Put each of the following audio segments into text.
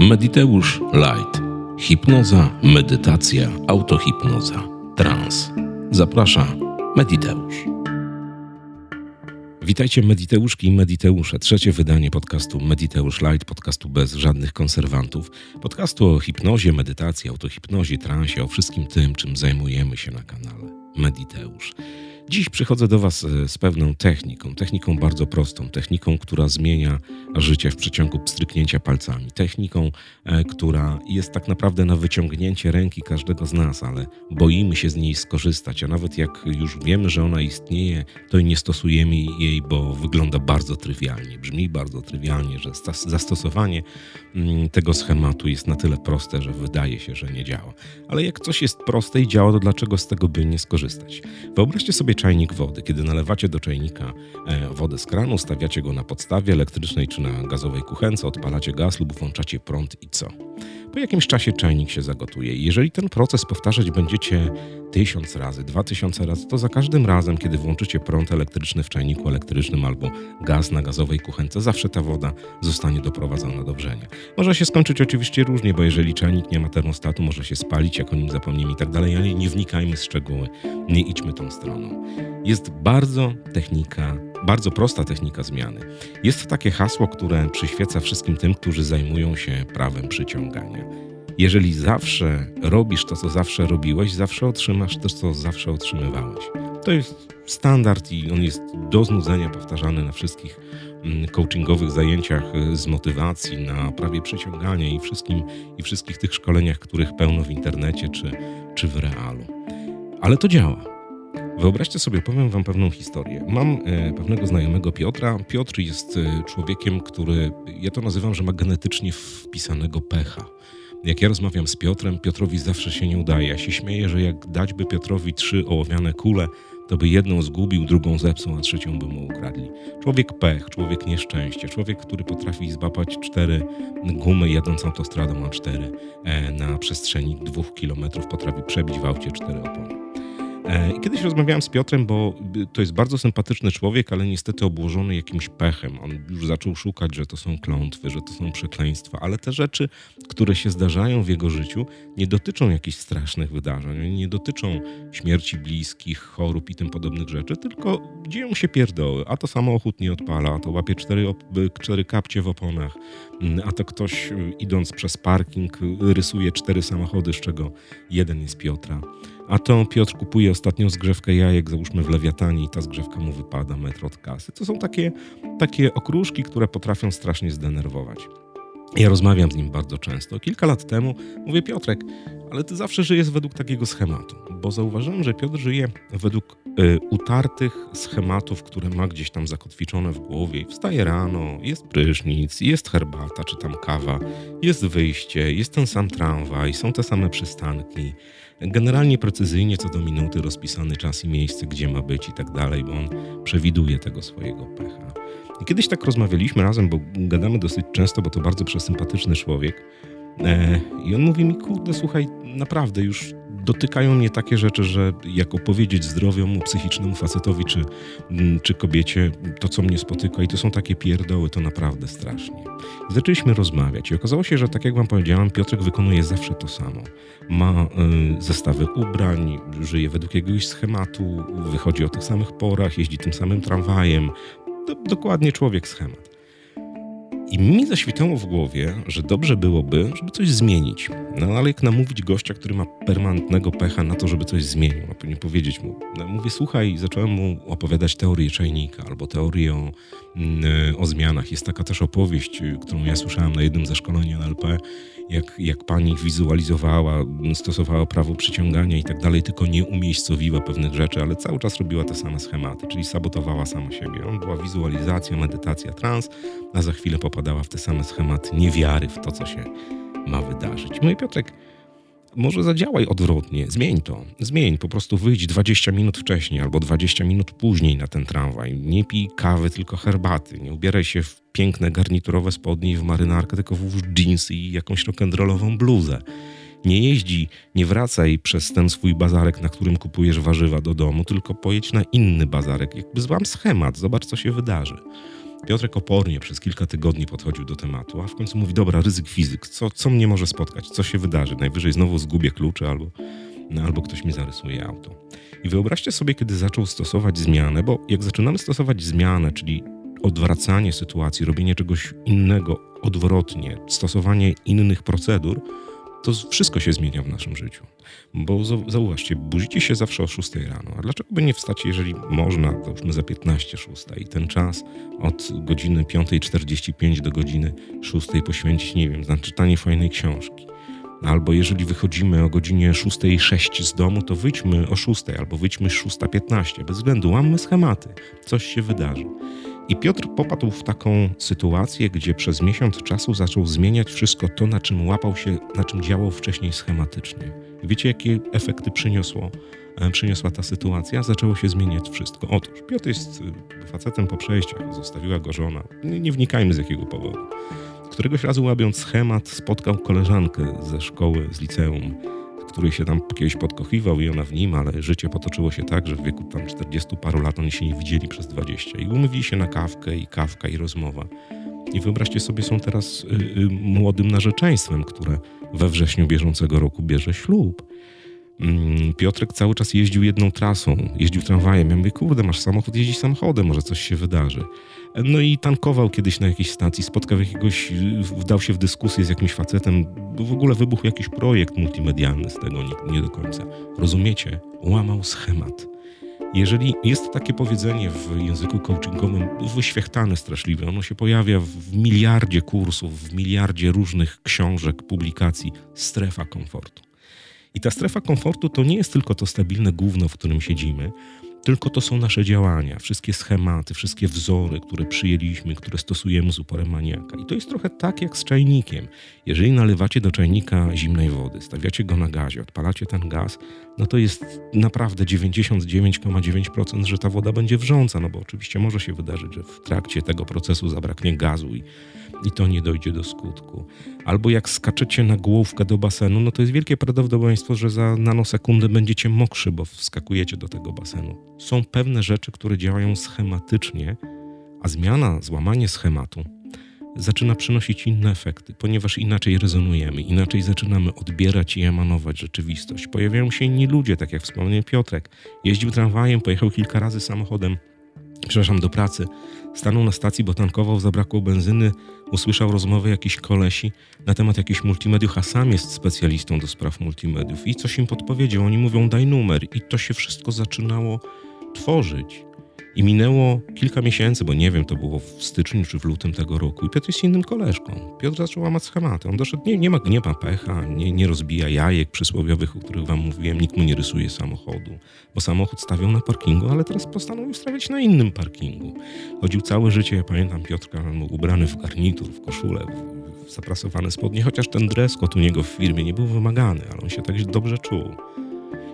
Mediteusz Light. Hipnoza, medytacja, autohipnoza, trans. Zaprasza Mediteusz. Witajcie Mediteuszki i Mediteusze. Trzecie wydanie podcastu Mediteusz Light, podcastu bez żadnych konserwantów. Podcastu o hipnozie, medytacji, autohipnozie, transie, o wszystkim tym, czym zajmujemy się na kanale Mediteusz. Dziś przychodzę do Was e, z pewną techniką, techniką bardzo prostą, techniką, która zmienia życie w przeciągu pstryknięcia palcami, techniką, e, która jest tak naprawdę na wyciągnięcie ręki każdego z nas, ale boimy się z niej skorzystać, a nawet jak już wiemy, że ona istnieje, to nie stosujemy jej, bo wygląda bardzo trywialnie, brzmi bardzo trywialnie, że zastosowanie mm, tego schematu jest na tyle proste, że wydaje się, że nie działa. Ale jak coś jest proste i działa, to dlaczego z tego by nie skorzystać? Wyobraźcie sobie czajnik wody. Kiedy nalewacie do czajnika e, wodę z kranu, stawiacie go na podstawie elektrycznej czy na gazowej kuchence, odpalacie gaz lub włączacie prąd i co? Po jakimś czasie czajnik się zagotuje. Jeżeli ten proces powtarzać będziecie tysiąc razy, dwa tysiące razy, to za każdym razem, kiedy włączycie prąd elektryczny w czajniku elektrycznym albo gaz na gazowej kuchence, zawsze ta woda zostanie doprowadzona do wrzenia. Może się skończyć oczywiście różnie, bo jeżeli czajnik nie ma termostatu, może się spalić, jak o nim zapomnimy i tak dalej, ale nie wnikajmy w szczegóły, nie idźmy tą stroną. Jest bardzo technika bardzo prosta technika zmiany. Jest takie hasło, które przyświeca wszystkim tym, którzy zajmują się prawem przyciągania. Jeżeli zawsze robisz to, co zawsze robiłeś, zawsze otrzymasz to, co zawsze otrzymywałeś. To jest standard i on jest do znudzenia powtarzany na wszystkich mm, coachingowych zajęciach z motywacji, na prawie przyciągania i, wszystkim, i wszystkich tych szkoleniach, których pełno w internecie czy, czy w realu. Ale to działa. Wyobraźcie sobie, powiem wam pewną historię. Mam e, pewnego znajomego Piotra. Piotr jest e, człowiekiem, który, ja to nazywam, że ma genetycznie wpisanego pecha. Jak ja rozmawiam z Piotrem, Piotrowi zawsze się nie udaje. Ja się śmieję, że jak dać by Piotrowi trzy ołowiane kule, to by jedną zgubił, drugą zepsuł, a trzecią by mu ukradli. Człowiek pech, człowiek nieszczęście, człowiek, który potrafi zbapać cztery gumy jadąc autostradą A4 e, na przestrzeni dwóch kilometrów, potrafi przebić w aucie cztery opony. E, I kiedyś rozmawiałem z Piotrem, bo to jest bardzo sympatyczny człowiek, ale niestety obłożony jakimś pechem. On już zaczął szukać, że to są klątwy, że to są przekleństwa, ale te rzeczy, które się zdarzają w jego życiu, nie dotyczą jakichś strasznych wydarzeń, nie dotyczą śmierci bliskich, chorób i tym podobnych rzeczy, tylko dzieją się pierdoły. A to samochód nie odpala, a to łapie cztery, cztery kapcie w oponach, mm, a to ktoś y, idąc przez parking rysuje cztery samochody, z czego jeden jest Piotra. A to Piotr kupuje ostatnią zgrzewkę jajek, załóżmy w lewiatanie i ta zgrzewka mu wypada metr od kasy. To są takie, takie okruszki, które potrafią strasznie zdenerwować. Ja rozmawiam z nim bardzo często. Kilka lat temu mówię, Piotrek, ale ty zawsze żyjesz według takiego schematu, bo zauważyłem, że Piotr żyje według y, utartych schematów, które ma gdzieś tam zakotwiczone w głowie. Wstaje rano, jest prysznic, jest herbata czy tam kawa, jest wyjście, jest ten sam tramwaj, są te same przystanki. Generalnie precyzyjnie co do minuty rozpisany czas i miejsce, gdzie ma być i tak dalej, bo on przewiduje tego swojego pecha. I kiedyś tak rozmawialiśmy razem, bo gadamy dosyć często, bo to bardzo przesympatyczny człowiek. E, I on mówi mi, kurde, słuchaj, naprawdę już dotykają mnie takie rzeczy, że jak opowiedzieć zdrowiemu, psychicznemu facetowi czy, mm, czy kobiecie to, co mnie spotyka i to są takie pierdoły, to naprawdę strasznie. I zaczęliśmy rozmawiać i okazało się, że tak jak wam powiedziałem, Piotrek wykonuje zawsze to samo. Ma y, zestawy ubrań, żyje według jakiegoś schematu, wychodzi o tych samych porach, jeździ tym samym tramwajem. Dokładnie człowiek schemat. I mi zaświtało w głowie, że dobrze byłoby, żeby coś zmienić. No ale jak namówić gościa, który ma permanentnego pecha na to, żeby coś zmienił, pewnie powiedzieć mu. No, mówię, słuchaj, zacząłem mu opowiadać teorię czajnika albo teorię o, mm, o zmianach. Jest taka też opowieść, którą ja słyszałem na jednym ze szkoleń NLP jak, jak pani wizualizowała, stosowała prawo przyciągania i tak dalej, tylko nie umiejscowiła pewnych rzeczy, ale cały czas robiła te same schematy, czyli sabotowała sama siebie. On była wizualizacja, medytacja, trans, a za chwilę popadała w te same schematy niewiary w to, co się ma wydarzyć. Mój Piotrek, może zadziałaj odwrotnie, zmień to, zmień, po prostu wyjdź 20 minut wcześniej albo 20 minut później na ten tramwaj. Nie pij kawy, tylko herbaty. Nie ubieraj się w piękne garniturowe spodnie i w marynarkę, tylko włóż jeansy i jakąś rock'n'rollową bluzę. Nie jeździ, nie wracaj przez ten swój bazarek, na którym kupujesz warzywa do domu, tylko pojedź na inny bazarek. Jakby złam schemat, zobacz co się wydarzy. Piotrek opornie przez kilka tygodni podchodził do tematu, a w końcu mówi, dobra, ryzyk fizyk, co, co mnie może spotkać, co się wydarzy? Najwyżej znowu zgubię klucze albo, no, albo ktoś mi zarysuje auto. I wyobraźcie sobie, kiedy zaczął stosować zmianę, bo jak zaczynamy stosować zmianę, czyli odwracanie sytuacji, robienie czegoś innego odwrotnie, stosowanie innych procedur, to wszystko się zmienia w naszym życiu. Bo zauważcie, budzicie się zawsze o 6 rano. A dlaczego by nie wstać, jeżeli można, to już za 15 6 i ten czas od godziny 5.45 do godziny 6 poświęcić, nie wiem, na czytanie fajnej książki. Albo jeżeli wychodzimy o godzinie 6.06 z domu, to wyjdźmy o 6 albo wyjdźmy 6.15. Bez względu, mamy schematy. Coś się wydarzy. I Piotr popadł w taką sytuację, gdzie przez miesiąc czasu zaczął zmieniać wszystko to, na czym łapał się, na czym działał wcześniej schematycznie. Wiecie, jakie efekty przyniosło, e, przyniosła ta sytuacja? Zaczęło się zmieniać wszystko. Otóż Piotr jest e, facetem po przejściach, zostawiła go żona. Nie, nie wnikajmy z jakiego powodu. Któregoś razu łabiąc schemat, spotkał koleżankę ze szkoły, z liceum który się tam kiedyś podkochiwał i ona w nim, ale życie potoczyło się tak, że w wieku tam 40 paru lat oni się nie widzieli przez 20 i umówili się na kawkę i kawka i rozmowa. I wyobraźcie sobie, są teraz y, y, młodym narzeczeństwem, które we wrześniu bieżącego roku bierze ślub. Mm, Piotrek cały czas jeździł jedną trasą, jeździł tramwajem. Ja mówię, kurde, masz samochód, jeździć samochodem, może coś się wydarzy. No i tankował kiedyś na jakiejś stacji, spotkał jakiegoś, wdał się w dyskusję z jakimś facetem, w ogóle wybuchł jakiś projekt multimedialny z tego, nie, nie do końca. Rozumiecie? Łamał schemat. Jeżeli jest takie powiedzenie w języku coachingowym, wyświechtane straszliwe, ono się pojawia w miliardzie kursów, w miliardzie różnych książek, publikacji, strefa komfortu. I ta strefa komfortu to nie jest tylko to stabilne gówno, w którym siedzimy, tylko to są nasze działania, wszystkie schematy, wszystkie wzory, które przyjęliśmy, które stosujemy z uporem maniaka. I to jest trochę tak jak z czajnikiem. Jeżeli nalewacie do czajnika zimnej wody, stawiacie go na gazie, odpalacie ten gaz, no to jest naprawdę 99,9%, że ta woda będzie wrząca, no bo oczywiście może się wydarzyć, że w trakcie tego procesu zabraknie gazu i i to nie dojdzie do skutku. Albo jak skaczecie na główkę do basenu, no to jest wielkie prawdopodobieństwo, że za nanosekundę będziecie mokrzy, bo wskakujecie do tego basenu. Są pewne rzeczy, które działają schematycznie, a zmiana, złamanie schematu zaczyna przynosić inne efekty, ponieważ inaczej rezonujemy, inaczej zaczynamy odbierać i emanować rzeczywistość. Pojawiają się inni ludzie, tak jak wspomniał Piotrek. Jeździł tramwajem, pojechał kilka razy samochodem przepraszam, do pracy. Stanął na stacji, bo tankował, zabrakło benzyny, usłyszał rozmowę jakichś kolesi na temat jakichś multimediów, a sam jest specjalistą do spraw multimediów i coś im podpowiedział. Oni mówią, daj numer i to się wszystko zaczynało tworzyć. I minęło kilka miesięcy, bo nie wiem, to było w styczniu czy w lutym tego roku. I Piotr jest innym koleżką. Piotr zaczął łamać schematy. On doszedł, nie, nie, ma, nie ma pecha, nie, nie rozbija jajek przysłowiowych, o których wam mówiłem. Nikt mu nie rysuje samochodu, bo samochód stawiał na parkingu, ale teraz postanowił stawiać na innym parkingu. Chodził całe życie, ja pamiętam Piotrka, ubrany w garnitur, w koszulę, w, w zaprasowane spodnie, chociaż ten dress u niego w firmie nie był wymagany, ale on się tak dobrze czuł.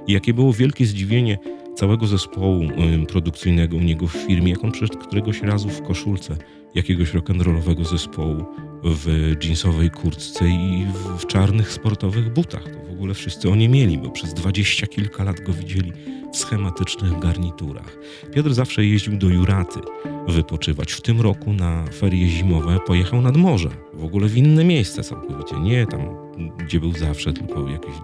I jakie było wielkie zdziwienie, całego zespołu produkcyjnego u niego w firmie, jak on przyszedł któregoś razu w koszulce jakiegoś rock'n'rollowego zespołu w jeansowej kurtce i w czarnych sportowych butach. To w ogóle wszyscy oni mieli, bo przez dwadzieścia kilka lat go widzieli w schematycznych garniturach. Piotr zawsze jeździł do Juraty wypoczywać. W tym roku na ferie zimowe pojechał nad morze, w ogóle w inne miejsce całkowicie. Nie tam, gdzie był zawsze, tylko jakieś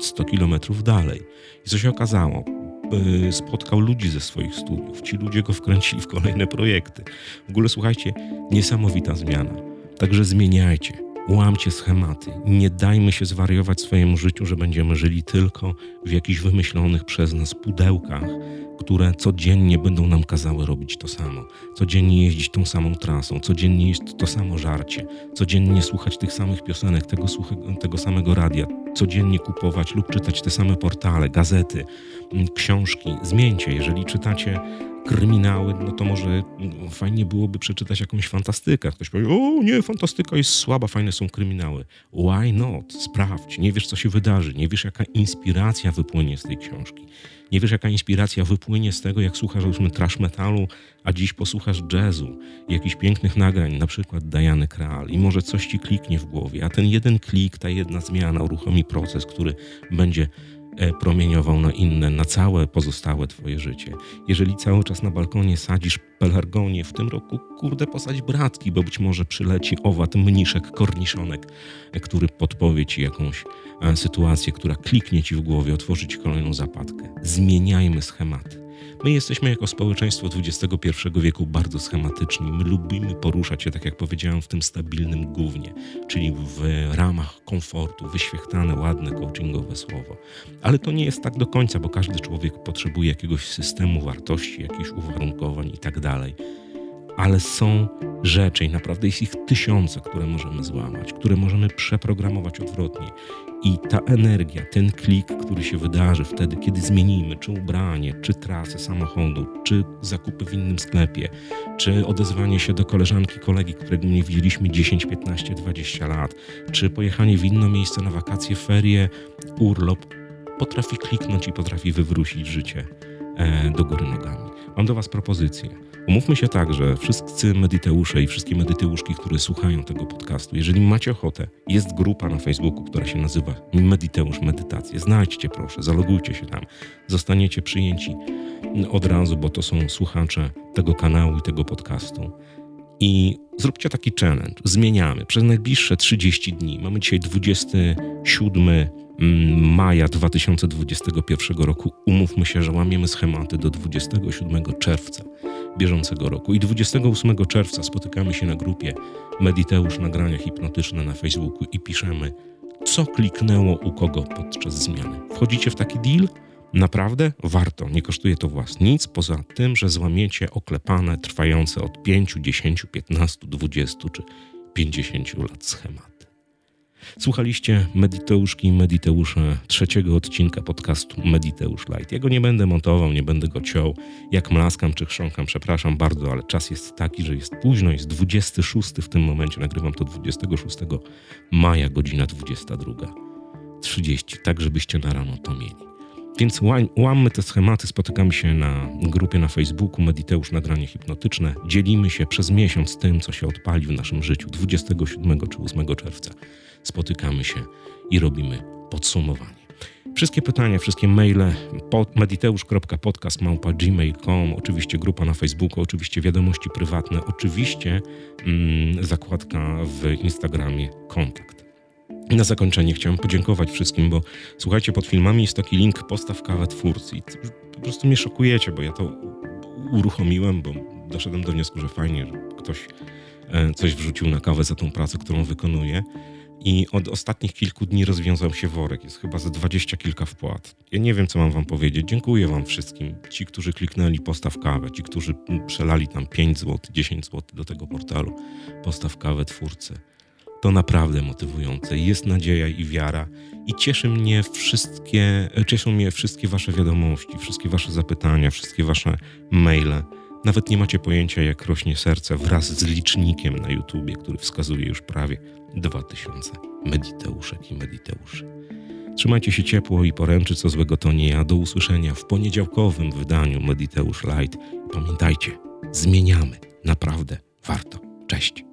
100 kilometrów dalej. I co się okazało? Y, spotkał ludzi ze swoich studiów. Ci ludzie go wkręcili w kolejne projekty. W ogóle słuchajcie, niesamowita zmiana. Także zmieniajcie, łamcie schematy. Nie dajmy się zwariować swojemu życiu, że będziemy żyli tylko w jakichś wymyślonych przez nas pudełkach, które codziennie będą nam kazały robić to samo. Codziennie jeździć tą samą trasą, codziennie jeść to samo żarcie, codziennie słuchać tych samych piosenek, tego, tego samego radia, codziennie kupować lub czytać te same portale, gazety, mm, książki. Zmieńcie, jeżeli czytacie kryminały, no to może mm, fajnie byłoby przeczytać jakąś fantastykę. Ktoś powie, o nie, fantastyka jest słaba, fajne są kryminały. Why not? Sprawdź. Nie wiesz, co się wydarzy. Nie wiesz, jaka inspiracja wypłynie z tej książki. Nie wiesz, jaka inspiracja wypłynie z tego, jak słuchasz już trash metalu, a dziś posłuchasz jazzu, jakichś pięknych nagrań, na przykład Diany Kral i może coś ci kliknie w głowie, a ten jeden klik, ta jedna zmiana uruchomi proces, który będzie promieniował na inne, na całe pozostałe Twoje życie. Jeżeli cały czas na balkonie sadzisz pelargonię, w tym roku, kurde, posadź bratki, bo być może przyleci owad, mniszek, korniszonek, e, który podpowie Ci jakąś e, sytuację, która kliknie Ci w głowie, otworzy Ci kolejną zapadkę. Zmieniajmy schematy. My jesteśmy jako społeczeństwo XXI wieku bardzo schematyczni. My lubimy poruszać się, tak jak powiedziałem, w tym stabilnym głównie, czyli w ramach komfortu, wyświechtane, ładne, coachingowe słowo. Ale to nie jest tak do końca, bo każdy człowiek potrzebuje jakiegoś systemu wartości, jakichś uwarunkowań tak dalej ale są rzeczy i naprawdę jest ich tysiące, które możemy złamać, które możemy przeprogramować odwrotnie. I ta energia, ten klik, który się wydarzy wtedy, kiedy zmienimy czy ubranie, czy trasę samochodu, czy zakupy w innym sklepie, czy odezwanie się do koleżanki, kolegi, którego nie widzieliśmy 10, 15, 20 lat, czy pojechanie w inne miejsce na wakacje, ferie, urlop, potrafi kliknąć i potrafi wywrócić życie do góry nogami. Mam do Was propozycję Umówmy się tak, że wszyscy mediteusze i wszystkie mediteuszki, które słuchają tego podcastu, jeżeli macie ochotę, jest grupa na Facebooku, która się nazywa Mediteusz Medytacje. Znajdźcie proszę, zalogujcie się tam. Zostaniecie przyjęci od razu, bo to są słuchacze tego kanału i tego podcastu. I zróbcie taki challenge. Zmieniamy przez najbliższe 30 dni. Mamy dzisiaj 27 Mm, maja 2021 roku umówmy się, że łamiemy schematy do 27 czerwca bieżącego roku. I 28 czerwca spotykamy się na grupie Mediteusz Nagrania Hipnotyczne na Facebooku i piszemy, co kliknęło u kogo podczas zmiany. Wchodzicie w taki deal? Naprawdę warto, nie kosztuje to was nic, poza tym, że złamiecie oklepane, trwające od 5, 10, 15, 20 czy 50 lat schematy. Słuchaliście Mediteuszki i Mediteusze trzeciego odcinka podcastu Mediteusz Light. Ja nie będę montował, nie będę go ciął. Jak mlaskam czy chrząkam, przepraszam bardzo, ale czas jest taki, że jest późno, jest 26 w tym momencie, nagrywam to 26 maja, godzina 22.30, tak żebyście na rano to mieli. Więc łammy te schematy, spotykamy się na grupie na Facebooku Mediteusz Nagranie Hipnotyczne. Dzielimy się przez miesiąc tym, co się odpali w naszym życiu 27 czy 8 czerwca spotykamy się i robimy podsumowanie. Wszystkie pytania, wszystkie maile mediteusz.podcast.gmail.com, oczywiście grupa na Facebooku, oczywiście wiadomości prywatne, oczywiście mm, zakładka w Instagramie kontakt. Na zakończenie chciałem podziękować wszystkim, bo słuchajcie, pod filmami jest taki link postaw kawę twórcy po prostu mnie szokujecie, bo ja to uruchomiłem, bo doszedłem do wniosku, że fajnie, że ktoś e, coś wrzucił na kawę za tą pracę, którą wykonuje. I od ostatnich kilku dni rozwiązał się worek. Jest chyba za dwadzieścia kilka wpłat. Ja nie wiem, co mam wam powiedzieć. Dziękuję wam wszystkim. Ci, którzy kliknęli postaw kawę, ci, którzy przelali tam 5 zł, 10 zł do tego portalu postaw kawę twórcy. To naprawdę motywujące. Jest nadzieja i wiara. I cieszy mnie wszystkie, cieszą mnie wszystkie wasze wiadomości, wszystkie wasze zapytania, wszystkie wasze maile. Nawet nie macie pojęcia, jak rośnie serce wraz z licznikiem na YouTubie, który wskazuje już prawie 2000 mediteuszek i mediteuszy. Trzymajcie się ciepło i poręczy, co złego to nie ja. Do usłyszenia w poniedziałkowym wydaniu Mediteusz Light. Pamiętajcie, zmieniamy. Naprawdę warto. Cześć.